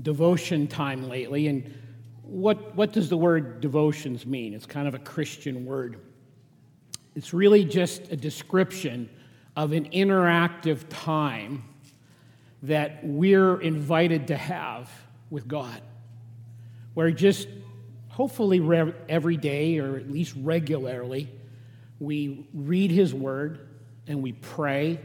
devotion time lately, and what, what does the word devotions mean? It's kind of a Christian word. It's really just a description of an interactive time that we're invited to have with God, where just hopefully every day or at least regularly we read His Word and we pray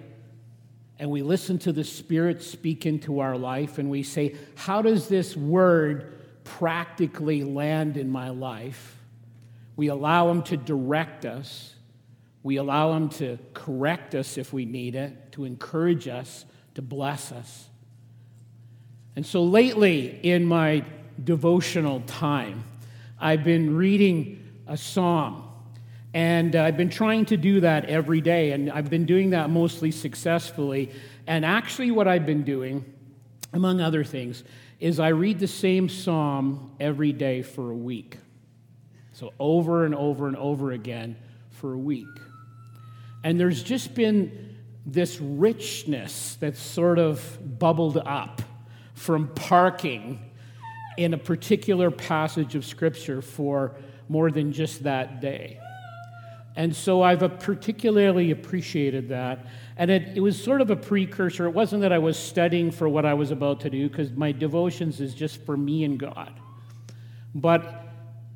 and we listen to the Spirit speak into our life and we say, How does this Word practically land in my life? We allow Him to direct us. We allow Him to correct us if we need it, to encourage us, to bless us. And so lately in my devotional time, I've been reading a psalm. And uh, I've been trying to do that every day, and I've been doing that mostly successfully. And actually, what I've been doing, among other things, is I read the same psalm every day for a week. So, over and over and over again for a week. And there's just been this richness that's sort of bubbled up from parking in a particular passage of Scripture for more than just that day. And so I've particularly appreciated that. And it, it, was sort of a precursor. It wasn't that I was studying for what I was about to do, because my devotions is just for me and God. But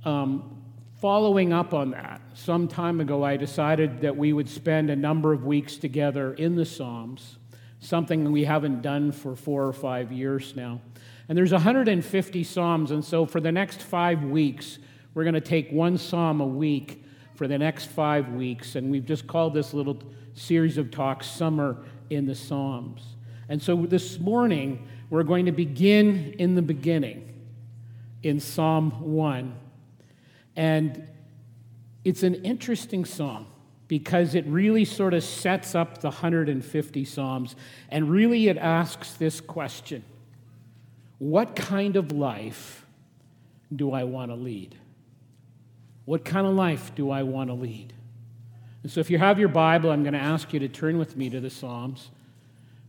um, following up on that, some time ago, I decided that we would spend a number of weeks together in the Psalms, something we haven't done for four or five years now. And there's 150 Psalms, and so for the next five weeks, we're going to take one Psalm a week for the next five weeks, and we've just called this little series of talks Summer in the Psalms. And so this morning, we're going to begin in the beginning in Psalm 1. And it's an interesting psalm because it really sort of sets up the 150 Psalms, and really it asks this question What kind of life do I want to lead? What kind of life do I want to lead? And so, if you have your Bible, I'm going to ask you to turn with me to the Psalms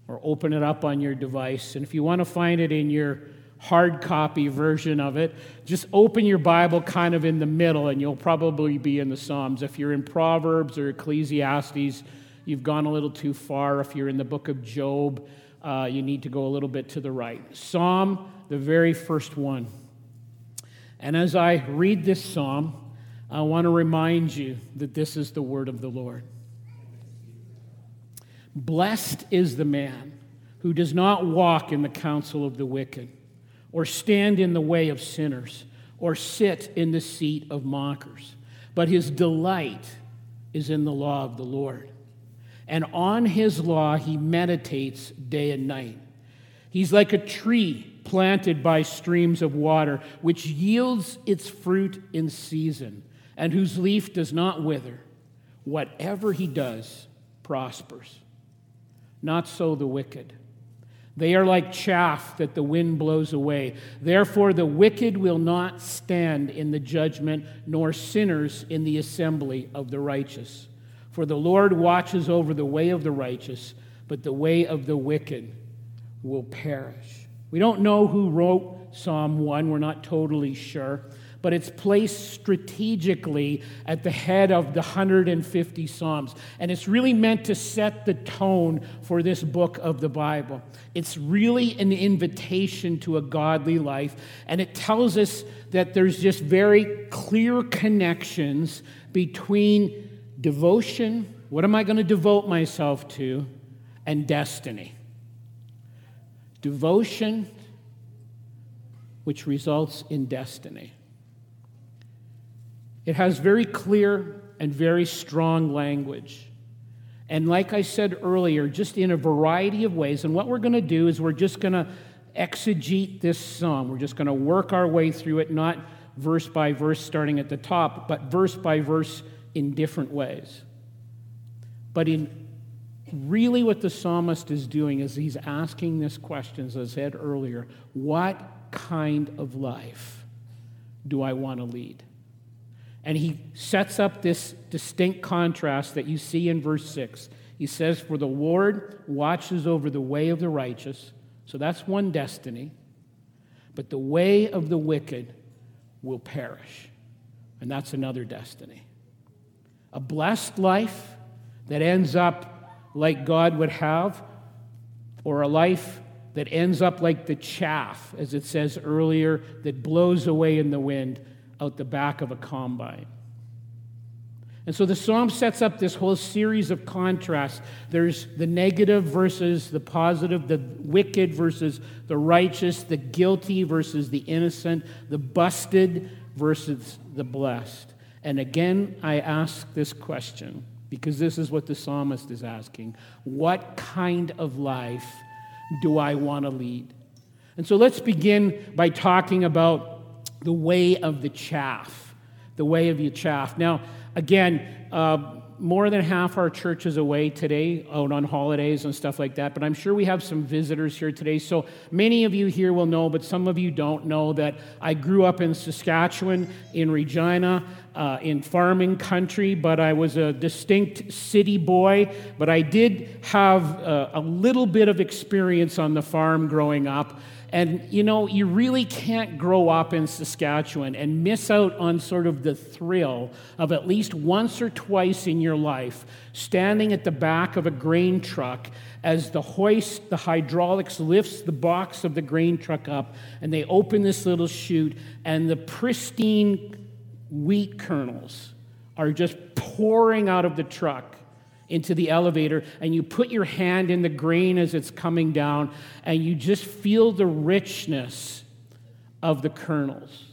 or open it up on your device. And if you want to find it in your hard copy version of it, just open your Bible kind of in the middle and you'll probably be in the Psalms. If you're in Proverbs or Ecclesiastes, you've gone a little too far. If you're in the book of Job, uh, you need to go a little bit to the right. Psalm, the very first one. And as I read this psalm, I want to remind you that this is the word of the Lord. Blessed is the man who does not walk in the counsel of the wicked, or stand in the way of sinners, or sit in the seat of mockers, but his delight is in the law of the Lord. And on his law he meditates day and night. He's like a tree planted by streams of water, which yields its fruit in season and whose leaf does not wither. Whatever he does prospers. Not so the wicked. They are like chaff that the wind blows away. Therefore, the wicked will not stand in the judgment, nor sinners in the assembly of the righteous. For the Lord watches over the way of the righteous, but the way of the wicked will perish. We don't know who wrote Psalm 1, we're not totally sure but it's placed strategically at the head of the 150 Psalms. And it's really meant to set the tone for this book of the Bible. It's really an invitation to a godly life, and it tells us that there's just very clear connections between devotion, what am I going to devote myself to, and destiny. Devotion, which results in destiny. It has very clear and very strong language. And like I said earlier, just in a variety of ways. And what we're going to do is we're just going to exegete this psalm. We're just going to work our way through it, not verse by verse starting at the top, but verse by verse in different ways. But in really what the psalmist is doing is he's asking this question, as I said earlier what kind of life do I want to lead? And he sets up this distinct contrast that you see in verse 6. He says, For the Lord watches over the way of the righteous. So that's one destiny. but the way of the wicked will perish. And that's another destiny. A blessed life that ends up like God would have, or a life that ends up like the chaff, as it says earlier, that blows away in the wind out the back of a combine. And so the psalm sets up this whole series of contrasts. There's the negative versus the positive, the wicked versus the righteous, the guilty versus the innocent, the busted versus the blessed. And again, I ask this question because this is what the psalmist is asking What kind of life do I want to lead? And so let's begin by talking about the way of the chaff. The way of the chaff. Now, again, uh, more than half our church is away today, out on holidays and stuff like that. But I'm sure we have some visitors here today. So many of you here will know, but some of you don't know that I grew up in Saskatchewan, in Regina, uh, in farming country, but I was a distinct city boy. But I did have uh, a little bit of experience on the farm growing up. And you know, you really can't grow up in Saskatchewan and miss out on sort of the thrill of at least once or twice in your life standing at the back of a grain truck as the hoist, the hydraulics lifts the box of the grain truck up and they open this little chute and the pristine wheat kernels are just pouring out of the truck into the elevator and you put your hand in the grain as it's coming down and you just feel the richness of the kernels.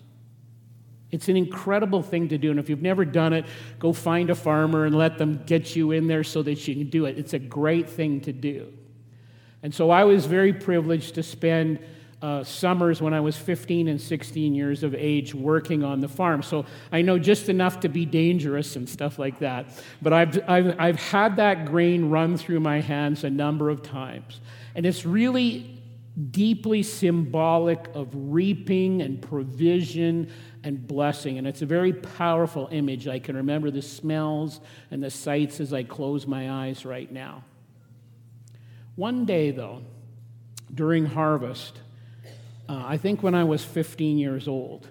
It's an incredible thing to do. And if you've never done it, go find a farmer and let them get you in there so that you can do it. It's a great thing to do. And so I was very privileged to spend uh, summers when I was 15 and 16 years of age working on the farm. So I know just enough to be dangerous and stuff like that. But I've, I've, I've had that grain run through my hands a number of times. And it's really deeply symbolic of reaping and provision and blessing. And it's a very powerful image. I can remember the smells and the sights as I close my eyes right now. One day, though, during harvest, uh, I think when I was 15 years old,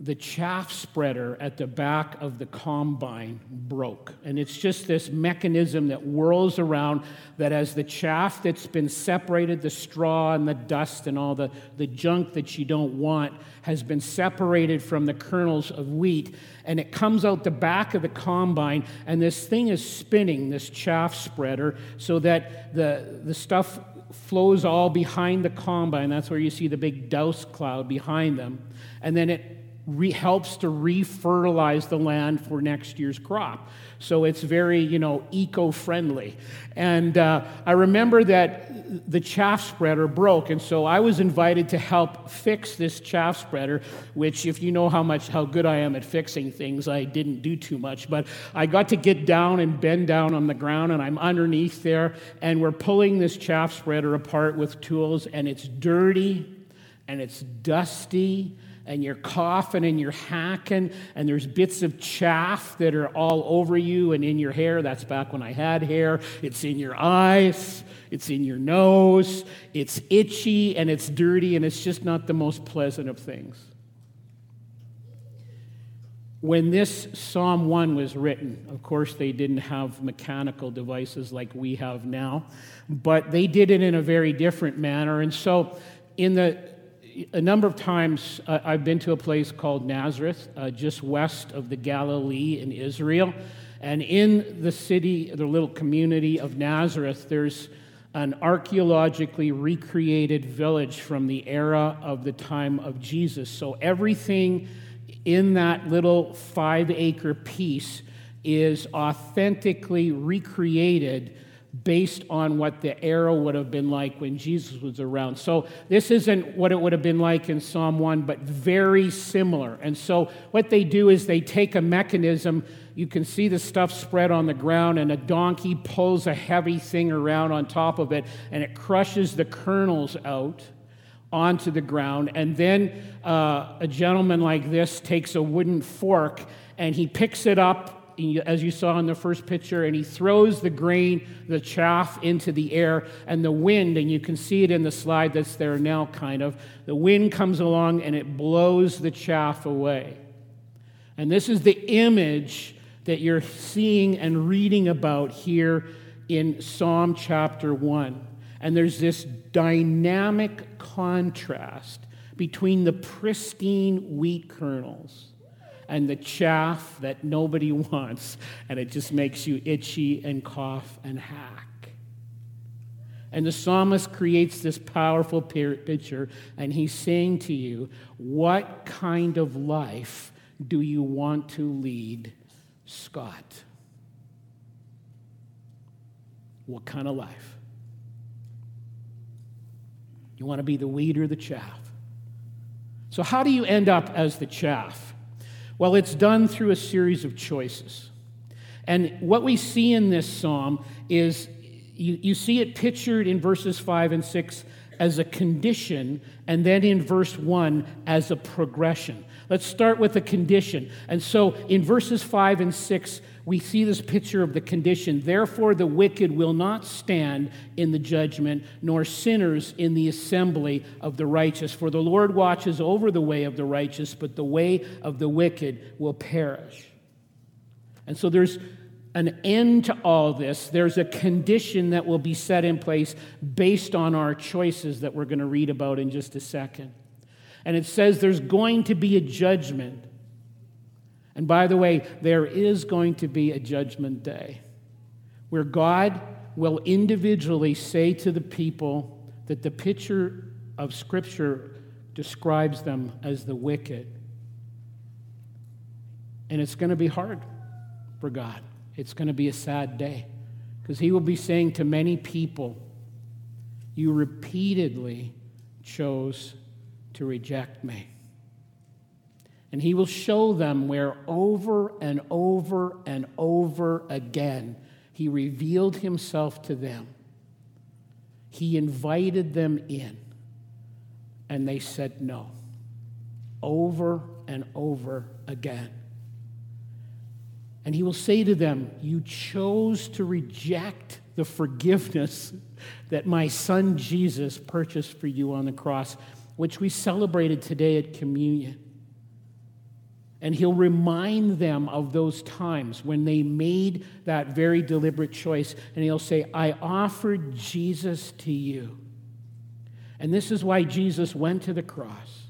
the chaff spreader at the back of the combine broke. And it's just this mechanism that whirls around that as the chaff that's been separated, the straw and the dust and all the, the junk that you don't want, has been separated from the kernels of wheat. And it comes out the back of the combine, and this thing is spinning, this chaff spreader, so that the, the stuff flows all behind the combine. That's where you see the big douse cloud behind them. And then it re- helps to refertilize the land for next year's crop. So it's very, you know, eco-friendly. And uh, I remember that the chaff spreader broke, and so I was invited to help fix this chaff spreader. Which, if you know how much how good I am at fixing things, I didn't do too much. But I got to get down and bend down on the ground, and I'm underneath there, and we're pulling this chaff spreader apart with tools, and it's dirty, and it's dusty and you're coughing and you're hacking, and there's bits of chaff that are all over you and in your hair. That's back when I had hair. It's in your eyes, it's in your nose, it's itchy and it's dirty, and it's just not the most pleasant of things. When this Psalm 1 was written, of course, they didn't have mechanical devices like we have now, but they did it in a very different manner. And so, in the a number of times uh, I've been to a place called Nazareth, uh, just west of the Galilee in Israel. And in the city, the little community of Nazareth, there's an archaeologically recreated village from the era of the time of Jesus. So everything in that little five acre piece is authentically recreated based on what the era would have been like when Jesus was around. So this isn't what it would have been like in Psalm 1, but very similar. And so what they do is they take a mechanism, you can see the stuff spread on the ground, and a donkey pulls a heavy thing around on top of it, and it crushes the kernels out onto the ground. And then uh, a gentleman like this takes a wooden fork and he picks it up as you saw in the first picture, and he throws the grain, the chaff, into the air, and the wind, and you can see it in the slide that's there now, kind of. The wind comes along and it blows the chaff away. And this is the image that you're seeing and reading about here in Psalm chapter 1. And there's this dynamic contrast between the pristine wheat kernels and the chaff that nobody wants, and it just makes you itchy and cough and hack. And the psalmist creates this powerful picture, and he's saying to you, What kind of life do you want to lead, Scott? What kind of life? You want to be the wheat or the chaff? So, how do you end up as the chaff? Well, it's done through a series of choices. And what we see in this psalm is you, you see it pictured in verses 5 and 6 as a condition, and then in verse 1 as a progression. Let's start with the condition. And so in verses 5 and 6, we see this picture of the condition. Therefore, the wicked will not stand in the judgment, nor sinners in the assembly of the righteous. For the Lord watches over the way of the righteous, but the way of the wicked will perish. And so there's an end to all this. There's a condition that will be set in place based on our choices that we're going to read about in just a second. And it says there's going to be a judgment. And by the way, there is going to be a judgment day where God will individually say to the people that the picture of Scripture describes them as the wicked. And it's going to be hard for God. It's going to be a sad day because He will be saying to many people, You repeatedly chose to reject me. And he will show them where over and over and over again he revealed himself to them. He invited them in, and they said no, over and over again. And he will say to them, You chose to reject the forgiveness that my son Jesus purchased for you on the cross which we celebrated today at communion. And he'll remind them of those times when they made that very deliberate choice. And he'll say, I offered Jesus to you. And this is why Jesus went to the cross.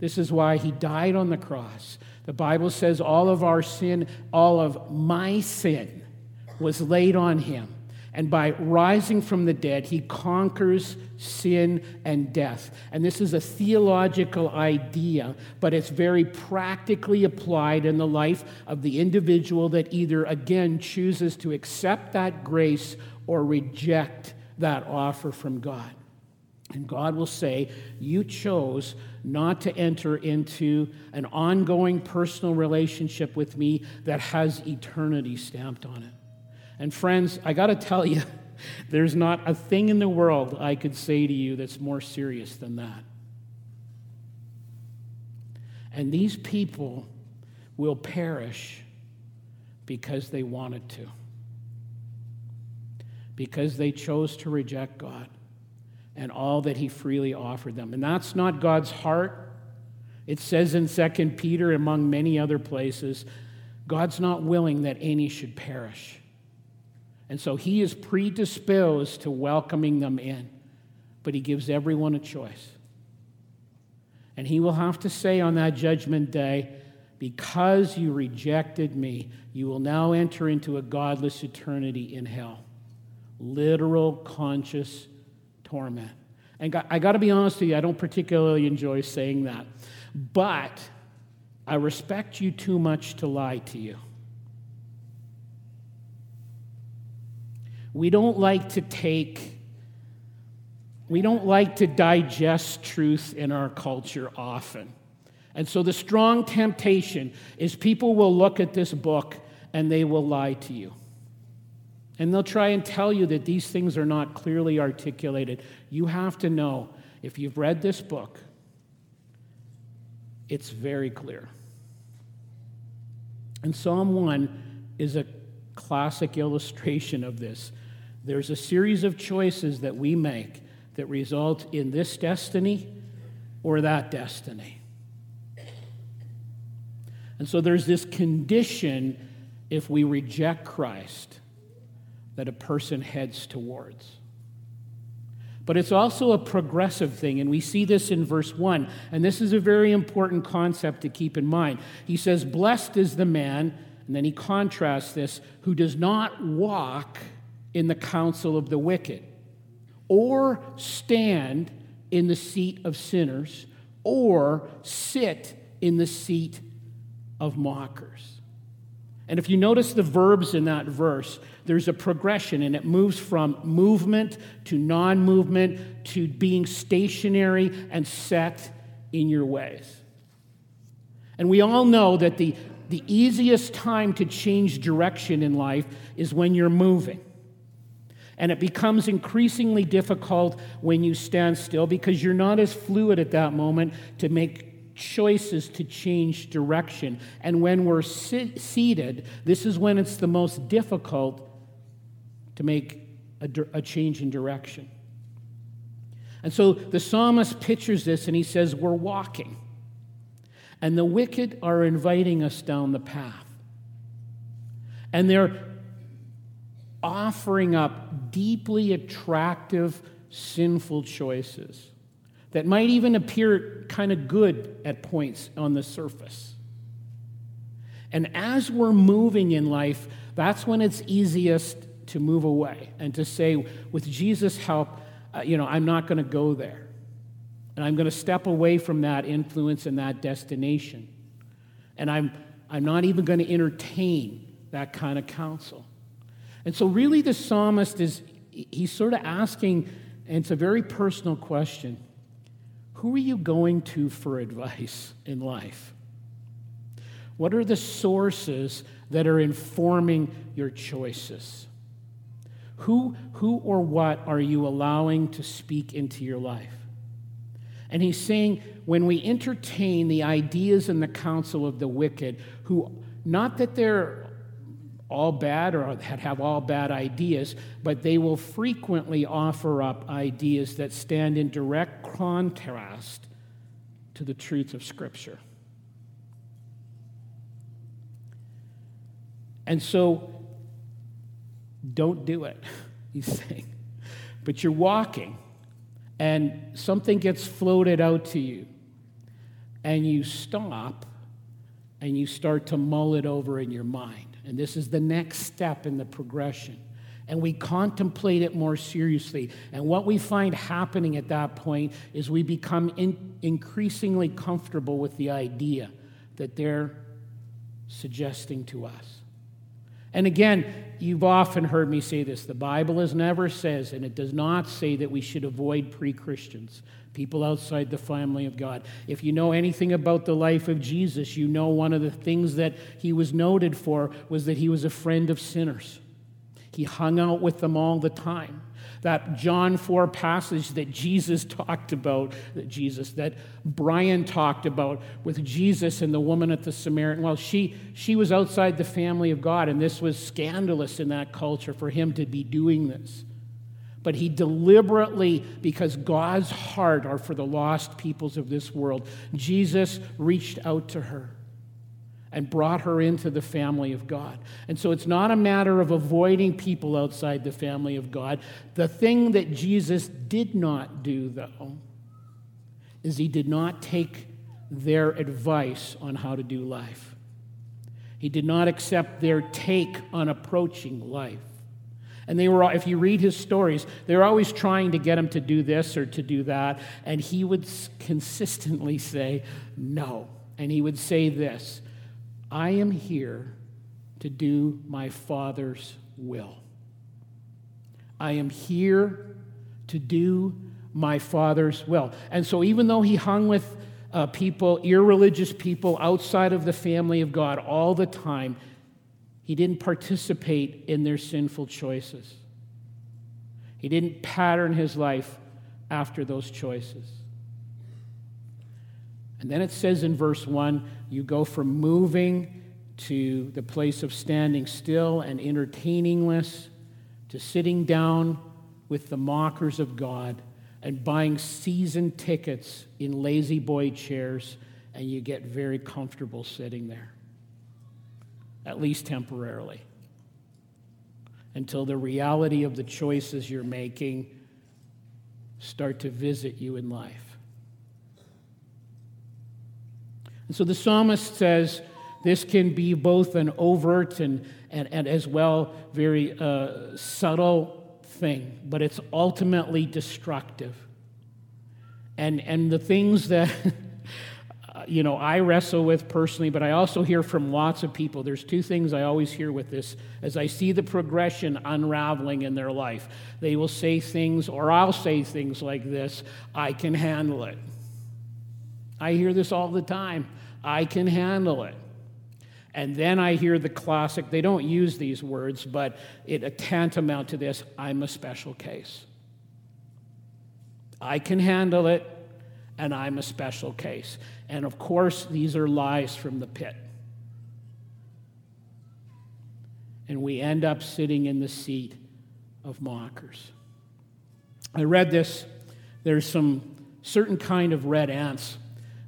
This is why he died on the cross. The Bible says all of our sin, all of my sin, was laid on him. And by rising from the dead, he conquers sin and death. And this is a theological idea, but it's very practically applied in the life of the individual that either, again, chooses to accept that grace or reject that offer from God. And God will say, You chose not to enter into an ongoing personal relationship with me that has eternity stamped on it. And friends, I got to tell you, there's not a thing in the world I could say to you that's more serious than that. And these people will perish because they wanted to, because they chose to reject God and all that He freely offered them. And that's not God's heart. It says in 2 Peter, among many other places, God's not willing that any should perish and so he is predisposed to welcoming them in, but he gives everyone a choice. And he will have to say on that judgment day, because you rejected me, you will now enter into a godless eternity in hell. Literal conscious torment. And I got to be honest with you, I don't particularly enjoy saying that. But I respect you too much to lie to you. We don't like to take, we don't like to digest truth in our culture often. And so the strong temptation is people will look at this book and they will lie to you. And they'll try and tell you that these things are not clearly articulated. You have to know if you've read this book, it's very clear. And Psalm 1 is a classic illustration of this. There's a series of choices that we make that result in this destiny or that destiny. And so there's this condition if we reject Christ that a person heads towards. But it's also a progressive thing, and we see this in verse 1. And this is a very important concept to keep in mind. He says, Blessed is the man, and then he contrasts this, who does not walk in the counsel of the wicked, or stand in the seat of sinners, or sit in the seat of mockers. And if you notice the verbs in that verse, there's a progression and it moves from movement to non movement to being stationary and set in your ways. And we all know that the, the easiest time to change direction in life is when you're moving. And it becomes increasingly difficult when you stand still because you're not as fluid at that moment to make choices to change direction. And when we're seated, this is when it's the most difficult to make a, a change in direction. And so the psalmist pictures this and he says, We're walking. And the wicked are inviting us down the path. And they're offering up deeply attractive, sinful choices that might even appear kind of good at points on the surface. And as we're moving in life, that's when it's easiest to move away and to say, with Jesus' help, uh, you know, I'm not going to go there. And I'm going to step away from that influence and that destination. And I'm, I'm not even going to entertain that kind of counsel. And so, really, the psalmist is, he's sort of asking, and it's a very personal question who are you going to for advice in life? What are the sources that are informing your choices? Who, who or what are you allowing to speak into your life? And he's saying, when we entertain the ideas and the counsel of the wicked, who, not that they're all bad or that have all bad ideas, but they will frequently offer up ideas that stand in direct contrast to the truth of Scripture. And so don't do it, he's saying. But you're walking, and something gets floated out to you, and you stop and you start to mull it over in your mind. And this is the next step in the progression. And we contemplate it more seriously. And what we find happening at that point is we become in, increasingly comfortable with the idea that they're suggesting to us. And again, you've often heard me say this the Bible has never says, and it does not say that we should avoid pre Christians, people outside the family of God. If you know anything about the life of Jesus, you know one of the things that he was noted for was that he was a friend of sinners. He hung out with them all the time that John 4 passage that Jesus talked about, that Jesus, that Brian talked about with Jesus and the woman at the Samaritan well, she, she was outside the family of God, and this was scandalous in that culture for him to be doing this. But he deliberately, because God's heart are for the lost peoples of this world, Jesus reached out to her and brought her into the family of God. And so it's not a matter of avoiding people outside the family of God. The thing that Jesus did not do, though, is he did not take their advice on how to do life. He did not accept their take on approaching life. And they were, if you read his stories, they were always trying to get him to do this or to do that. And he would consistently say, no. And he would say this I am here to do my Father's will. I am here to do my Father's will. And so, even though he hung with uh, people, irreligious people outside of the family of God all the time, he didn't participate in their sinful choices. He didn't pattern his life after those choices. And then it says in verse 1 you go from moving to the place of standing still and entertainingless, to sitting down with the mockers of God and buying season tickets in La-Z-Boy chairs, and you get very comfortable sitting there, at least temporarily, until the reality of the choices you're making start to visit you in life. And so the psalmist says this can be both an overt and, and, and as well very uh, subtle thing, but it's ultimately destructive. And, and the things that, you know, I wrestle with personally, but I also hear from lots of people. There's two things I always hear with this as I see the progression unraveling in their life. They will say things, or I'll say things like this I can handle it. I hear this all the time. I can handle it. And then I hear the classic, they don't use these words, but it tantamount to this I'm a special case. I can handle it, and I'm a special case. And of course, these are lies from the pit. And we end up sitting in the seat of mockers. I read this. There's some certain kind of red ants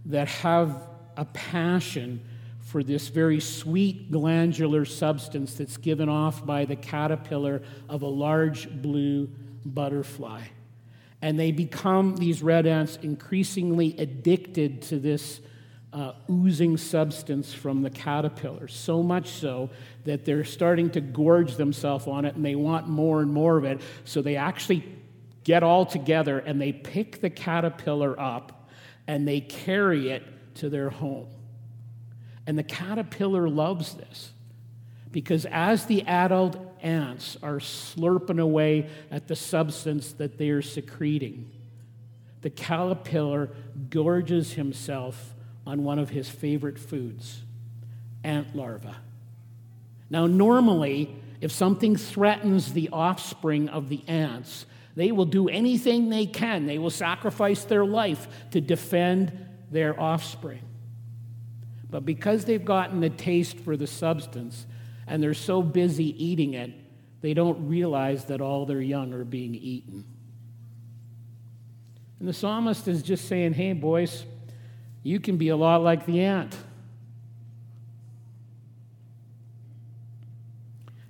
that have a passion for this very sweet glandular substance that's given off by the caterpillar of a large blue butterfly. And they become, these red ants, increasingly addicted to this uh, oozing substance from the caterpillar, so much so that they're starting to gorge themselves on it and they want more and more of it. So they actually get all together and they pick the caterpillar up and they carry it to their home. And the caterpillar loves this because as the adult ants are slurping away at the substance that they are secreting, the caterpillar gorges himself on one of his favorite foods, ant larvae. Now, normally, if something threatens the offspring of the ants, they will do anything they can. They will sacrifice their life to defend their offspring. But because they've gotten a taste for the substance and they're so busy eating it, they don't realize that all their young are being eaten. And the psalmist is just saying, hey, boys, you can be a lot like the ant.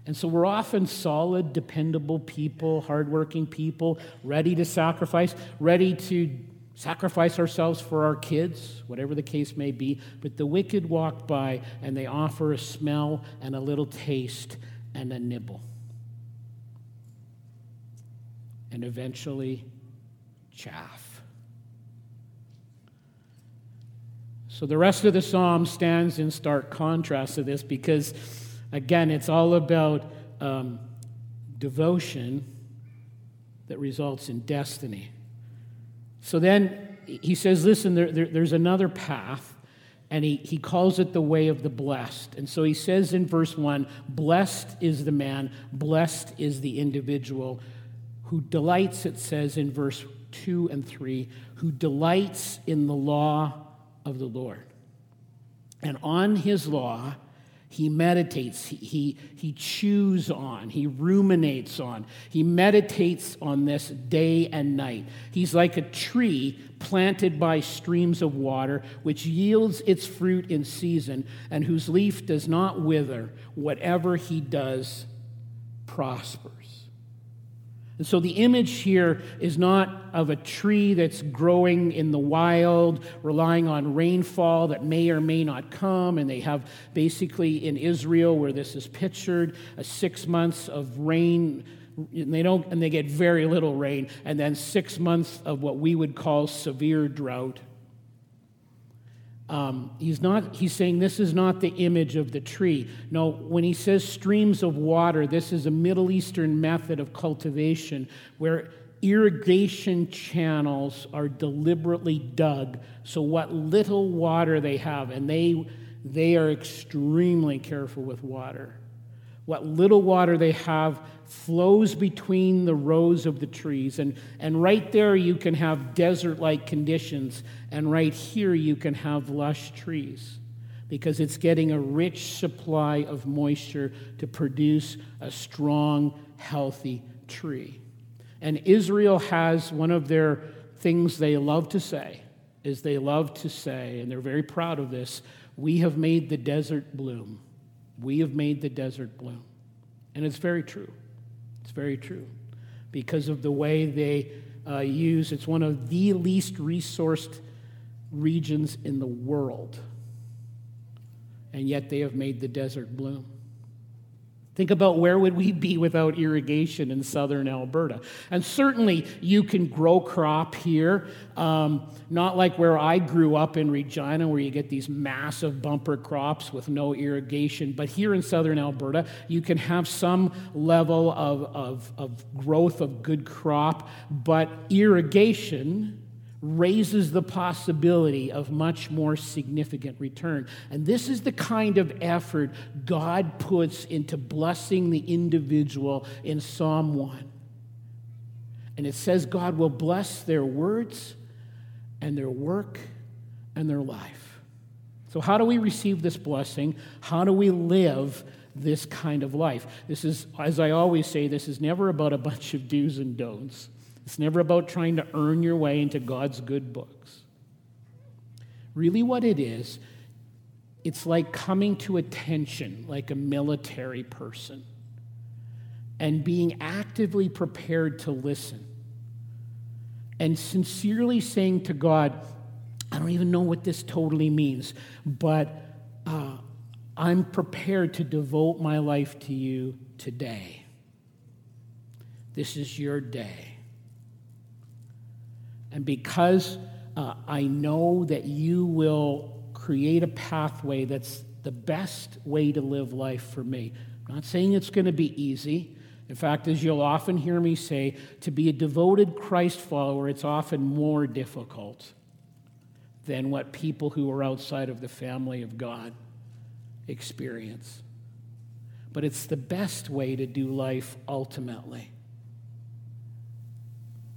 And so we're often solid, dependable people, hardworking people, ready to sacrifice, ready to sacrifice ourselves for our kids, whatever the case may be. But the wicked walk by and they offer a smell and a little taste and a nibble. And eventually, chaff. So the rest of the psalm stands in stark contrast to this because, again, it's all about um, devotion that results in destiny. So then he says, listen, there, there, there's another path, and he, he calls it the way of the blessed. And so he says in verse 1 Blessed is the man, blessed is the individual who delights, it says in verse 2 and 3, who delights in the law of the Lord. And on his law, he meditates, he, he, he chews on, he ruminates on, he meditates on this day and night. He's like a tree planted by streams of water, which yields its fruit in season, and whose leaf does not wither. Whatever he does prospers. And so the image here is not of a tree that's growing in the wild, relying on rainfall that may or may not come. And they have basically in Israel, where this is pictured, a six months of rain. And they don't, and they get very little rain, and then six months of what we would call severe drought. Um, he's not he's saying this is not the image of the tree. No when he says streams of water this is a middle eastern method of cultivation where irrigation channels are deliberately dug so what little water they have and they they are extremely careful with water what little water they have flows between the rows of the trees. And, and right there, you can have desert like conditions. And right here, you can have lush trees. because it's getting a rich supply of moisture to produce a strong, healthy tree. And Israel has one of their things they love to say is they love to say, and they're very proud of this, we have made the desert bloom. We have made the desert bloom. And it's very true. It's very true. Because of the way they uh, use, it's one of the least resourced regions in the world and yet they have made the desert bloom. Think about where would we be without irrigation in southern Alberta. And certainly you can grow crop here, um, not like where I grew up in Regina, where you get these massive bumper crops with no irrigation. But here in southern Alberta, you can have some level of, of, of growth of good crop, but irrigation raises the possibility of much more significant return. And this is the kind of effort God puts into blessing the individual in Psalm 1. And it says God will bless their words and their work and their life. So, how do we receive this blessing? How do we live this kind of life? This is, as I always say, this is never about a bunch of do's and don'ts. It's never about trying to earn your way into God's good books. Really, what it is, it's like coming to attention like a military person and being actively prepared to listen and sincerely saying to God, I don't even know what this totally means, but uh, I'm prepared to devote my life to you today. This is your day. And because uh, I know that you will create a pathway that's the best way to live life for me. I'm not saying it's going to be easy. In fact, as you'll often hear me say, to be a devoted Christ follower, it's often more difficult than what people who are outside of the family of God experience. But it's the best way to do life ultimately.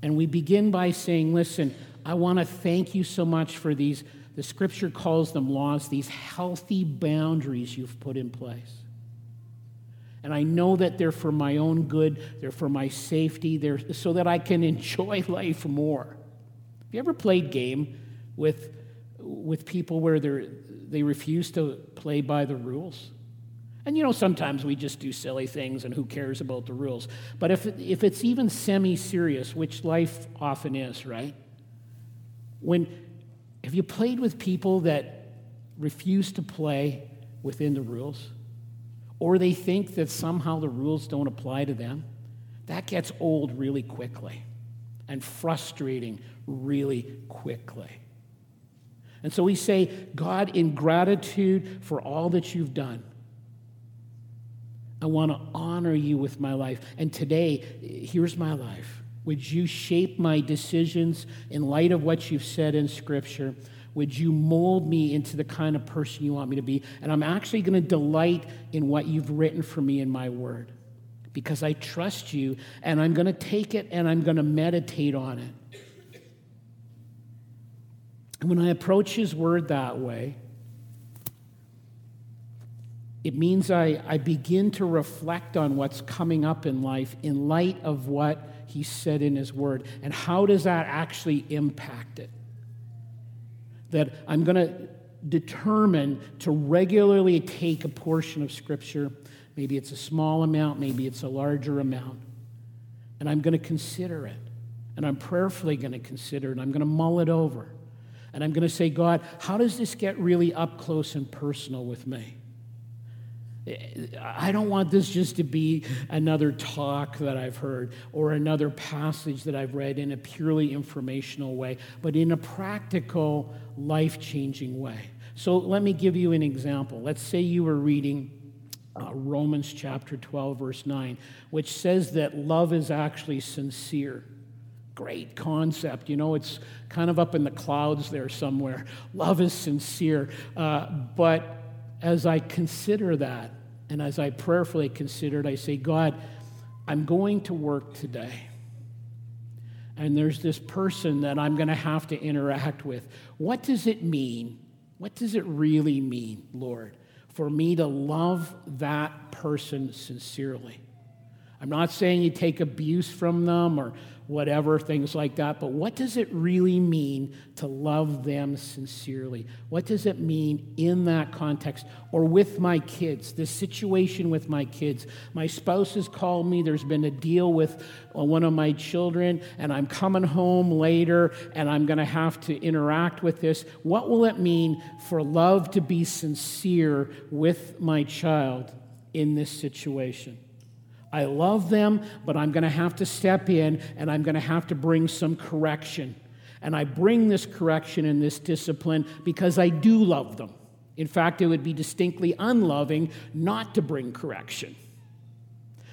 And we begin by saying, Listen, I want to thank you so much for these, the scripture calls them laws, these healthy boundaries you've put in place. And I know that they're for my own good, they're for my safety, they're so that I can enjoy life more. Have you ever played game with, with people where they refuse to play by the rules? And you know, sometimes we just do silly things and who cares about the rules. But if, if it's even semi serious, which life often is, right? When, have you played with people that refuse to play within the rules? Or they think that somehow the rules don't apply to them? That gets old really quickly and frustrating really quickly. And so we say, God, in gratitude for all that you've done, I want to honor you with my life. And today, here's my life. Would you shape my decisions in light of what you've said in Scripture? Would you mold me into the kind of person you want me to be? And I'm actually going to delight in what you've written for me in my word because I trust you and I'm going to take it and I'm going to meditate on it. And when I approach his word that way, it means I, I begin to reflect on what's coming up in life in light of what he said in his word. And how does that actually impact it? That I'm going to determine to regularly take a portion of scripture. Maybe it's a small amount, maybe it's a larger amount. And I'm going to consider it. And I'm prayerfully going to consider it. I'm going to mull it over. And I'm going to say, God, how does this get really up close and personal with me? I don't want this just to be another talk that I've heard or another passage that I've read in a purely informational way, but in a practical, life changing way. So let me give you an example. Let's say you were reading uh, Romans chapter 12, verse 9, which says that love is actually sincere. Great concept. You know, it's kind of up in the clouds there somewhere. Love is sincere. Uh, but as I consider that, and as I prayerfully consider it, I say, God, I'm going to work today. And there's this person that I'm going to have to interact with. What does it mean? What does it really mean, Lord, for me to love that person sincerely? I'm not saying you take abuse from them or whatever, things like that. But what does it really mean to love them sincerely? What does it mean in that context or with my kids, this situation with my kids? My spouse has called me, there's been a deal with uh, one of my children, and I'm coming home later and I'm going to have to interact with this. What will it mean for love to be sincere with my child in this situation? I love them, but I'm going to have to step in and I'm going to have to bring some correction. And I bring this correction and this discipline because I do love them. In fact, it would be distinctly unloving not to bring correction.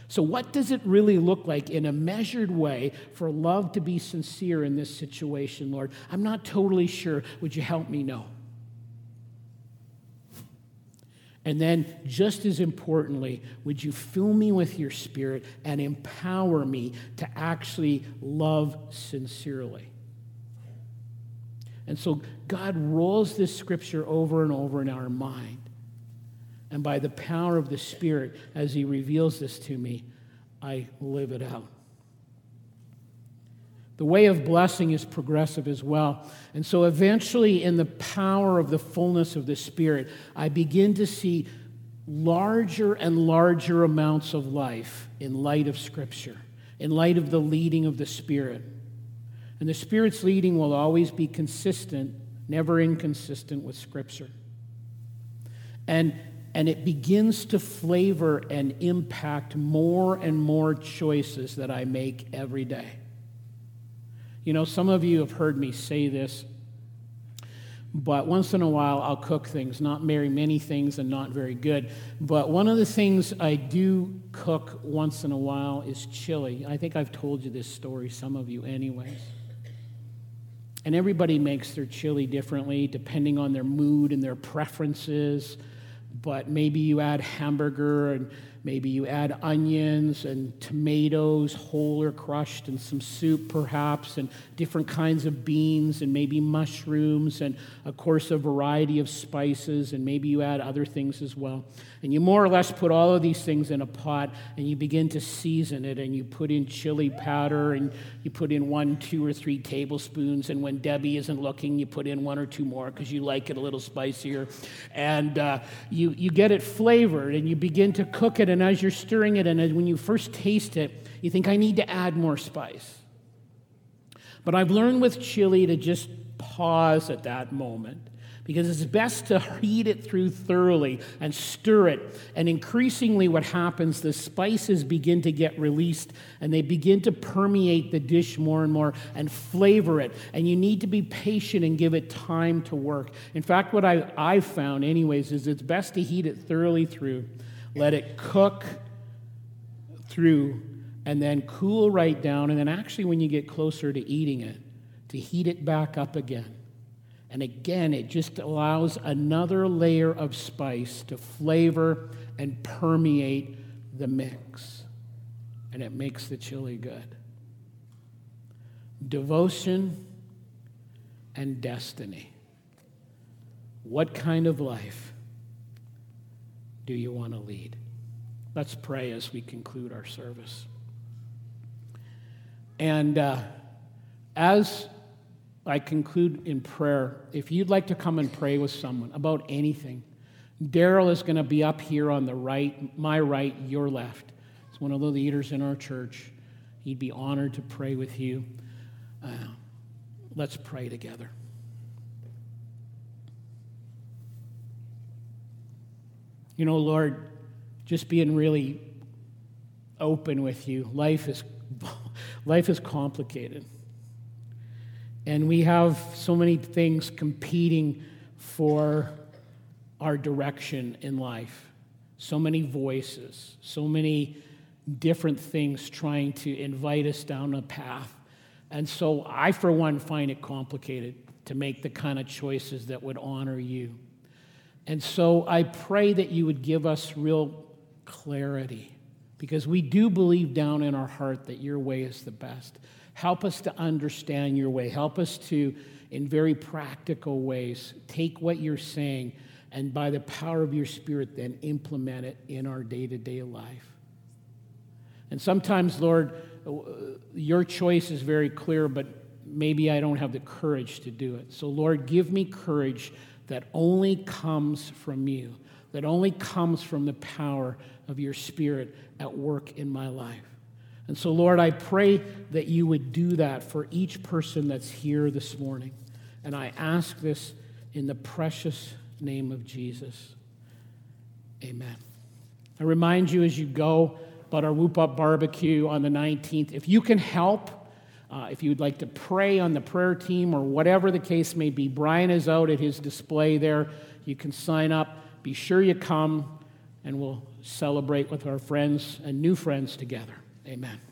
So, what does it really look like in a measured way for love to be sincere in this situation, Lord? I'm not totally sure. Would you help me know? And then, just as importantly, would you fill me with your spirit and empower me to actually love sincerely? And so, God rolls this scripture over and over in our mind. And by the power of the Spirit, as He reveals this to me, I live it out. The way of blessing is progressive as well. And so eventually, in the power of the fullness of the Spirit, I begin to see larger and larger amounts of life in light of Scripture, in light of the leading of the Spirit. And the Spirit's leading will always be consistent, never inconsistent with Scripture. And, and it begins to flavor and impact more and more choices that I make every day. You know, some of you have heard me say this, but once in a while I'll cook things, not very many things and not very good. But one of the things I do cook once in a while is chili. I think I've told you this story, some of you, anyways. And everybody makes their chili differently depending on their mood and their preferences. But maybe you add hamburger and Maybe you add onions and tomatoes, whole or crushed, and some soup perhaps, and different kinds of beans, and maybe mushrooms, and of course, a variety of spices, and maybe you add other things as well. And you more or less put all of these things in a pot, and you begin to season it, and you put in chili powder, and you put in one, two, or three tablespoons, and when Debbie isn't looking, you put in one or two more because you like it a little spicier. And uh, you, you get it flavored, and you begin to cook it and as you're stirring it, and when you first taste it, you think, I need to add more spice. But I've learned with chili to just pause at that moment because it's best to heat it through thoroughly and stir it. And increasingly, what happens, the spices begin to get released and they begin to permeate the dish more and more and flavor it. And you need to be patient and give it time to work. In fact, what I, I've found, anyways, is it's best to heat it thoroughly through let it cook through, and then cool right down. And then, actually, when you get closer to eating it, to heat it back up again. And again, it just allows another layer of spice to flavor and permeate the mix. And it makes the chili good. Devotion and destiny. What kind of life do you want to lead? Let's pray as we conclude our service. And uh, as I conclude in prayer, if you'd like to come and pray with someone about anything, Daryl is going to be up here on the right, my right, your left. He's one of the leaders in our church. He'd be honored to pray with you. Uh, let's pray together. You know, Lord, just being really open with you, life is, life is complicated. And we have so many things competing for our direction in life. So many voices, so many different things trying to invite us down a path. And so I, for one, find it complicated to make the kind of choices that would honor you. And so I pray that you would give us real clarity because we do believe down in our heart that your way is the best. Help us to understand your way. Help us to in very practical ways. Take what you're saying and by the power of your Spirit, then implement it in our day to day life. And sometimes, Lord, uh, your choice is very clear, but maybe I don't have the courage to do it. So, Lord, give me courage that only comes from you, that only comes from the power of your Spirit at work in my life. And so, Lord, I pray that you would do that for each person that's here this morning. And I ask this in the precious name of Jesus. Amen. I remind you as you go about our Whoop Up Barbecue on the 19th. If you can help, uh, if you'd like to pray on the prayer team or whatever the case may be, Brian is out at his display there. You can sign up. Be sure you come, and we'll celebrate with our friends and new friends together. Amen.